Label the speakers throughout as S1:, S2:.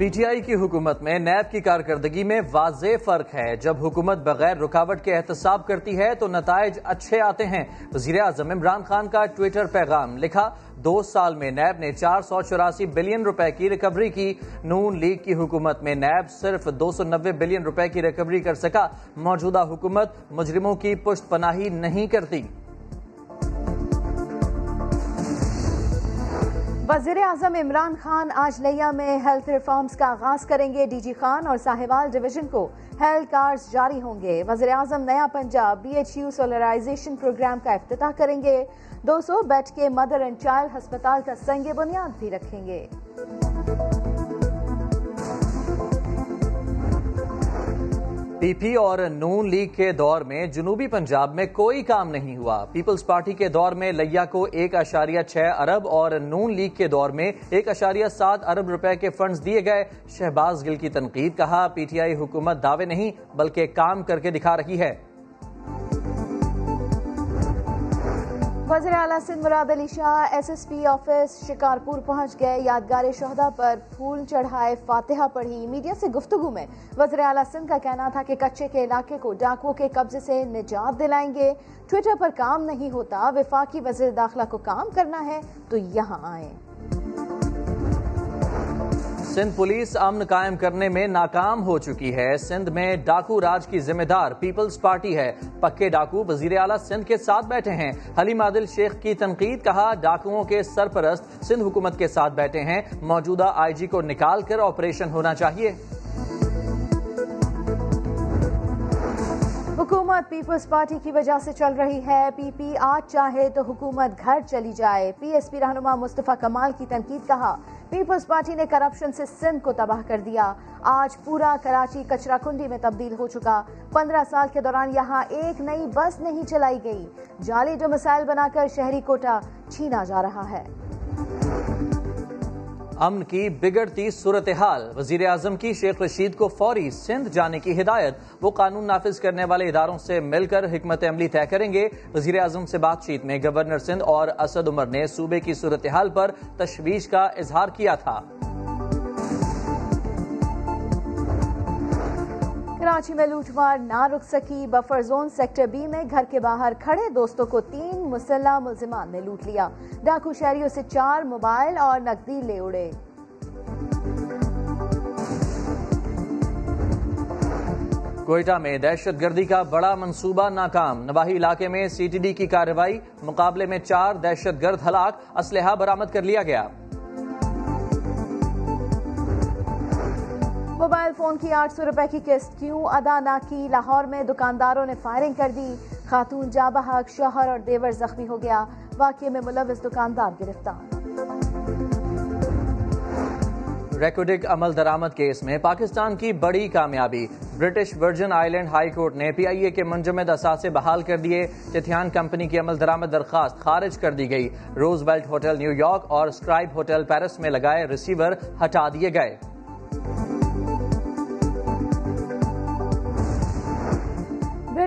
S1: P T I کی حکومت میں نیب کی کارکردگی میں واضح فرق ہے۔ جب حکومت بغیر رکاوٹ کے احتساب کرتی ہے تو نتائج اچھے آتے ہیں۔ وزیر اعظم عمران خان کا ٹویٹر پیغام لکھا، دو سال میں نیب نے چار سو چوراسی بلین روپے کی ریکوری کی۔ نون لیگ کی حکومت میں نیب صرف دو سو نوے بلین روپے کی ریکوری کر سکا۔ موجودہ حکومت مجرموں کی پشت پناہی نہیں کرتی۔
S2: وزیر اعظم عمران خان آج لیا میں ہیلتھ ریفارمز کا آغاز کریں گے۔ ڈی جی خان اور ساہیوال ڈویژن کو ہیلتھ کارڈز جاری ہوں گے۔ وزیر اعظم نیا Punjab B H U solarization program کا افتتاح کریں گے۔ دو سو بیڈ کے مدر اینڈ چائلڈ ہسپتال کا سنگ بنیاد بھی رکھیں گے۔
S1: پی پی اور نون لیگ کے دور میں جنوبی پنجاب میں کوئی کام نہیں ہوا۔ پیپلز پارٹی کے دور میں لیا کو ایک اشاریہ چھ ارب اور نون لیگ کے دور میں ایک اشاریہ سات ارب روپے کے فنڈز دیے گئے۔ شہباز گل کی تنقید، کہا، پی ٹی آئی حکومت دعوے نہیں، بلکہ کام کر کے دکھا رہی ہے۔
S2: وزیر اعلیٰ Sindh Murad Ali Shah S S P office Shikarpur پہنچ گئے۔ یادگار شہدہ پر پھول چڑھائے فاتحہ پڑھی۔ میڈیا سے گفتگو میں وزیر اعلیٰ سندھ کا کہنا تھا کہ کچے کے علاقے کو ڈاکو کے قبضے سے نجات دلائیں گے۔ ٹویٹر پر کام نہیں ہوتا، وفاقی وزیر داخلہ کو کام کرنا ہے تو یہاں آئیں۔
S1: سندھ پولیس امن قائم کرنے میں ناکام ہو چکی ہے۔ سندھ میں ڈاکو راج کی ذمہ دار پیپلز پارٹی ہے۔ پکے ڈاکو وزیر اعلیٰ سندھ کے ساتھ بیٹھے ہیں۔ حلیم عادل شیخ کی تنقید کہا، ڈاکوؤں کے سرپرست سندھ حکومت کے ساتھ بیٹھے ہیں۔ موجودہ آئی جی کو نکال کر آپریشن ہونا چاہیے۔
S2: حکومت پیپلز پارٹی کی وجہ سے چل رہی ہے۔ پی پی آج چاہے تو حکومت گھر چلی جائے۔ پی ایس پی رہنما مصطفیٰ کمال کی تنقید کہا۔ پیپلز پارٹی نے کرپشن سے سندھ کو تباہ کر دیا۔ آج پورا کراچی کچرا کنڈی میں تبدیل ہو چکا۔ پندرہ سال کے دوران یہاں ایک نئی بس نہیں چلائی گئی۔ جعلی ڈومسائل بنا کر شہری کوٹا چھینا جا رہا ہے۔
S1: امن کی بگڑتی صورتحال۔ وزیر اعظم کی شیخ رشید کو فوری سندھ جانے کی ہدایت۔ وہ قانون نافذ کرنے والے اداروں سے مل کر حکمت عملی طے کریں گے۔ وزیر اعظم سے بات چیت میں گورنر سندھ اور اسد عمر نے صوبے کی صورتحال پر تشویش کا اظہار کیا تھا۔
S2: کراچی میں لوٹ مار، نہ رک سکی بفر زون، سیکٹر بی میں گھر کے باہر کھڑے دوستوں کو تین مسلح ملزمان نے لوٹ لیا۔ ڈاکو شہریوں سے چار موبائل اور نقدی لے اڑے۔
S1: کوئٹہ میں دہشت گردی کا بڑا منصوبہ ناکام۔ نواحی علاقے میں سی ٹی ڈی کی کارروائی، مقابلے میں چار دہشت گرد ہلاک، اسلحہ برامد کر لیا گیا۔
S2: موبائل فون کی آٹھ سو روپے کی قسط کیوں ادا نہ کی؟ لاہور میں دکانداروں نے فائرنگ کر دی۔ خاتون جا بحق شوہر اور دیور زخمی ہو گیا۔ واقعے میں ملوث دکاندار گرفتار۔
S1: ریکوڈک عمل درامد کیس میں پاکستان کی بڑی کامیابی۔ British Virgin island high court نے پی آئی اے کے منجمد اثاثے بحال کر دیے۔ چتھیان کمپنی کی عمل درامد درخواست خارج کر دی گئی۔ Roosevelt hotel New York اور سکرائب ہوٹل پیرس میں لگائے ریسیور ہٹا دیے گئے۔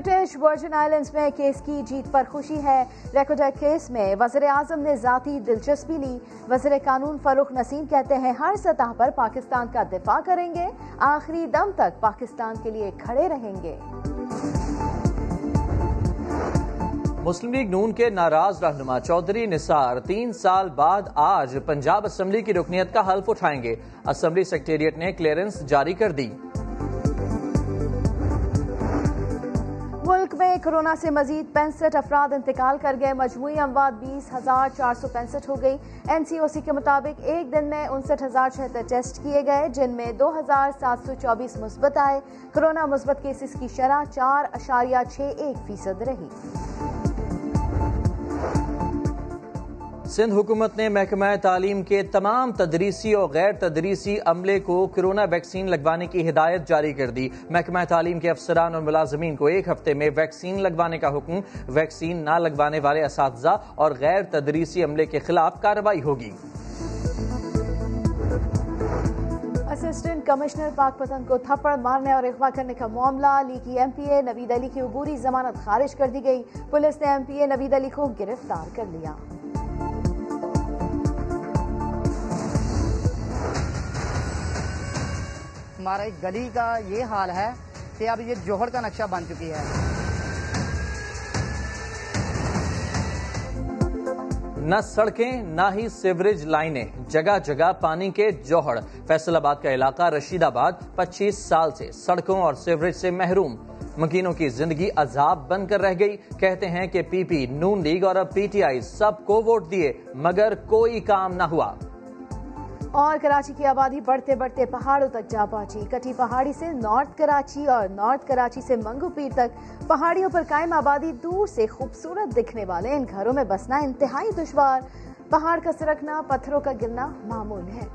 S2: برٹش ورجن آئلینڈز میں کیس کی جیت پر خوشی ہے۔ ریکوڈر کیس میں وزیر اعظم نے ذاتی دلچسپی لی۔ وزیر قانون فاروق نسیم کہتے ہیں، ہر سطح پر پاکستان کا دفاع کریں گے۔ آخری دم تک پاکستان کے لیے کھڑے رہیں گے۔
S1: مسلم لیگ نون کے ناراض رہنما چودھری نثار تین سال بعد آج پنجاب اسمبلی کی رکنیت کا حلف اٹھائیں گے۔ اسمبلی سیکٹریٹ نے کلیئرنس جاری کر دی۔
S2: ملک میں کرونا سے مزید پینسٹھ افراد انتقال کر گئے۔ مجموعی اموات بیس ہزار چار سو پینسٹھ ہو گئی این سی او سی کے مطابق ایک دن میں انسٹھ ہزار چھہتر ٹیسٹ کیے گئے، جن میں دو ہزار سات سو چوبیس مثبت آئے۔ کرونا مثبت کیسز کی شرح چار اشاریہ چھ ایک فیصد رہی۔
S1: سندھ حکومت نے محکمہ تعلیم کے تمام تدریسی اور غیر تدریسی عملے کو کرونا ویکسین لگوانے کی ہدایت جاری کر دی۔ محکمہ تعلیم کے افسران اور ملازمین کو ایک ہفتے میں ویکسین لگوانے کا حکم، ویکسین نہ لگوانے والے اساتذہ اور غیر تدریسی عملے کے خلاف کارروائی ہوگی۔
S2: اسسٹنٹ کمشنر پاک پتن کو تھپڑ مارنے اور اغوا کرنے کا معاملہ لی کی ایم پی اے نوید علی کی عبوری ضمانت خارج کر دی گئی۔ پولیس نے ایم پی اے نوید علی کو گرفتار کر لیا۔
S3: ہمارے گلی کا یہ حال ہے کہ اب یہ جوہر کا نقشہ بن چکی ہے۔
S1: نہ سڑکیں، نہ ہی سیوریج لائنیں، جگہ جگہ پانی کے جوہر۔ فیصل آباد کا علاقہ رشید آباد، پچیس سال سے سڑکوں اور سیوریج سے محروم۔ مکینوں کی زندگی عذاب بن کر رہ گئی۔ کہتے ہیں کہ پی پی، نون لیگ اور اب پی ٹی آئی سب کو ووٹ دیے، مگر کوئی کام نہ ہوا۔
S2: اور کراچی کی آبادی بڑھتے بڑھتے پہاڑوں تک جا پہنچی۔ کٹی پہاڑی سے نارتھ کراچی اور نارتھ کراچی سے منگو پیر تک پہاڑیوں پر قائم آبادی دور سے خوبصورت دکھنے والے ان گھروں میں بسنا انتہائی دشوار۔ پہاڑ کا سرکنا، پتھروں کا گرنا معمول ہے۔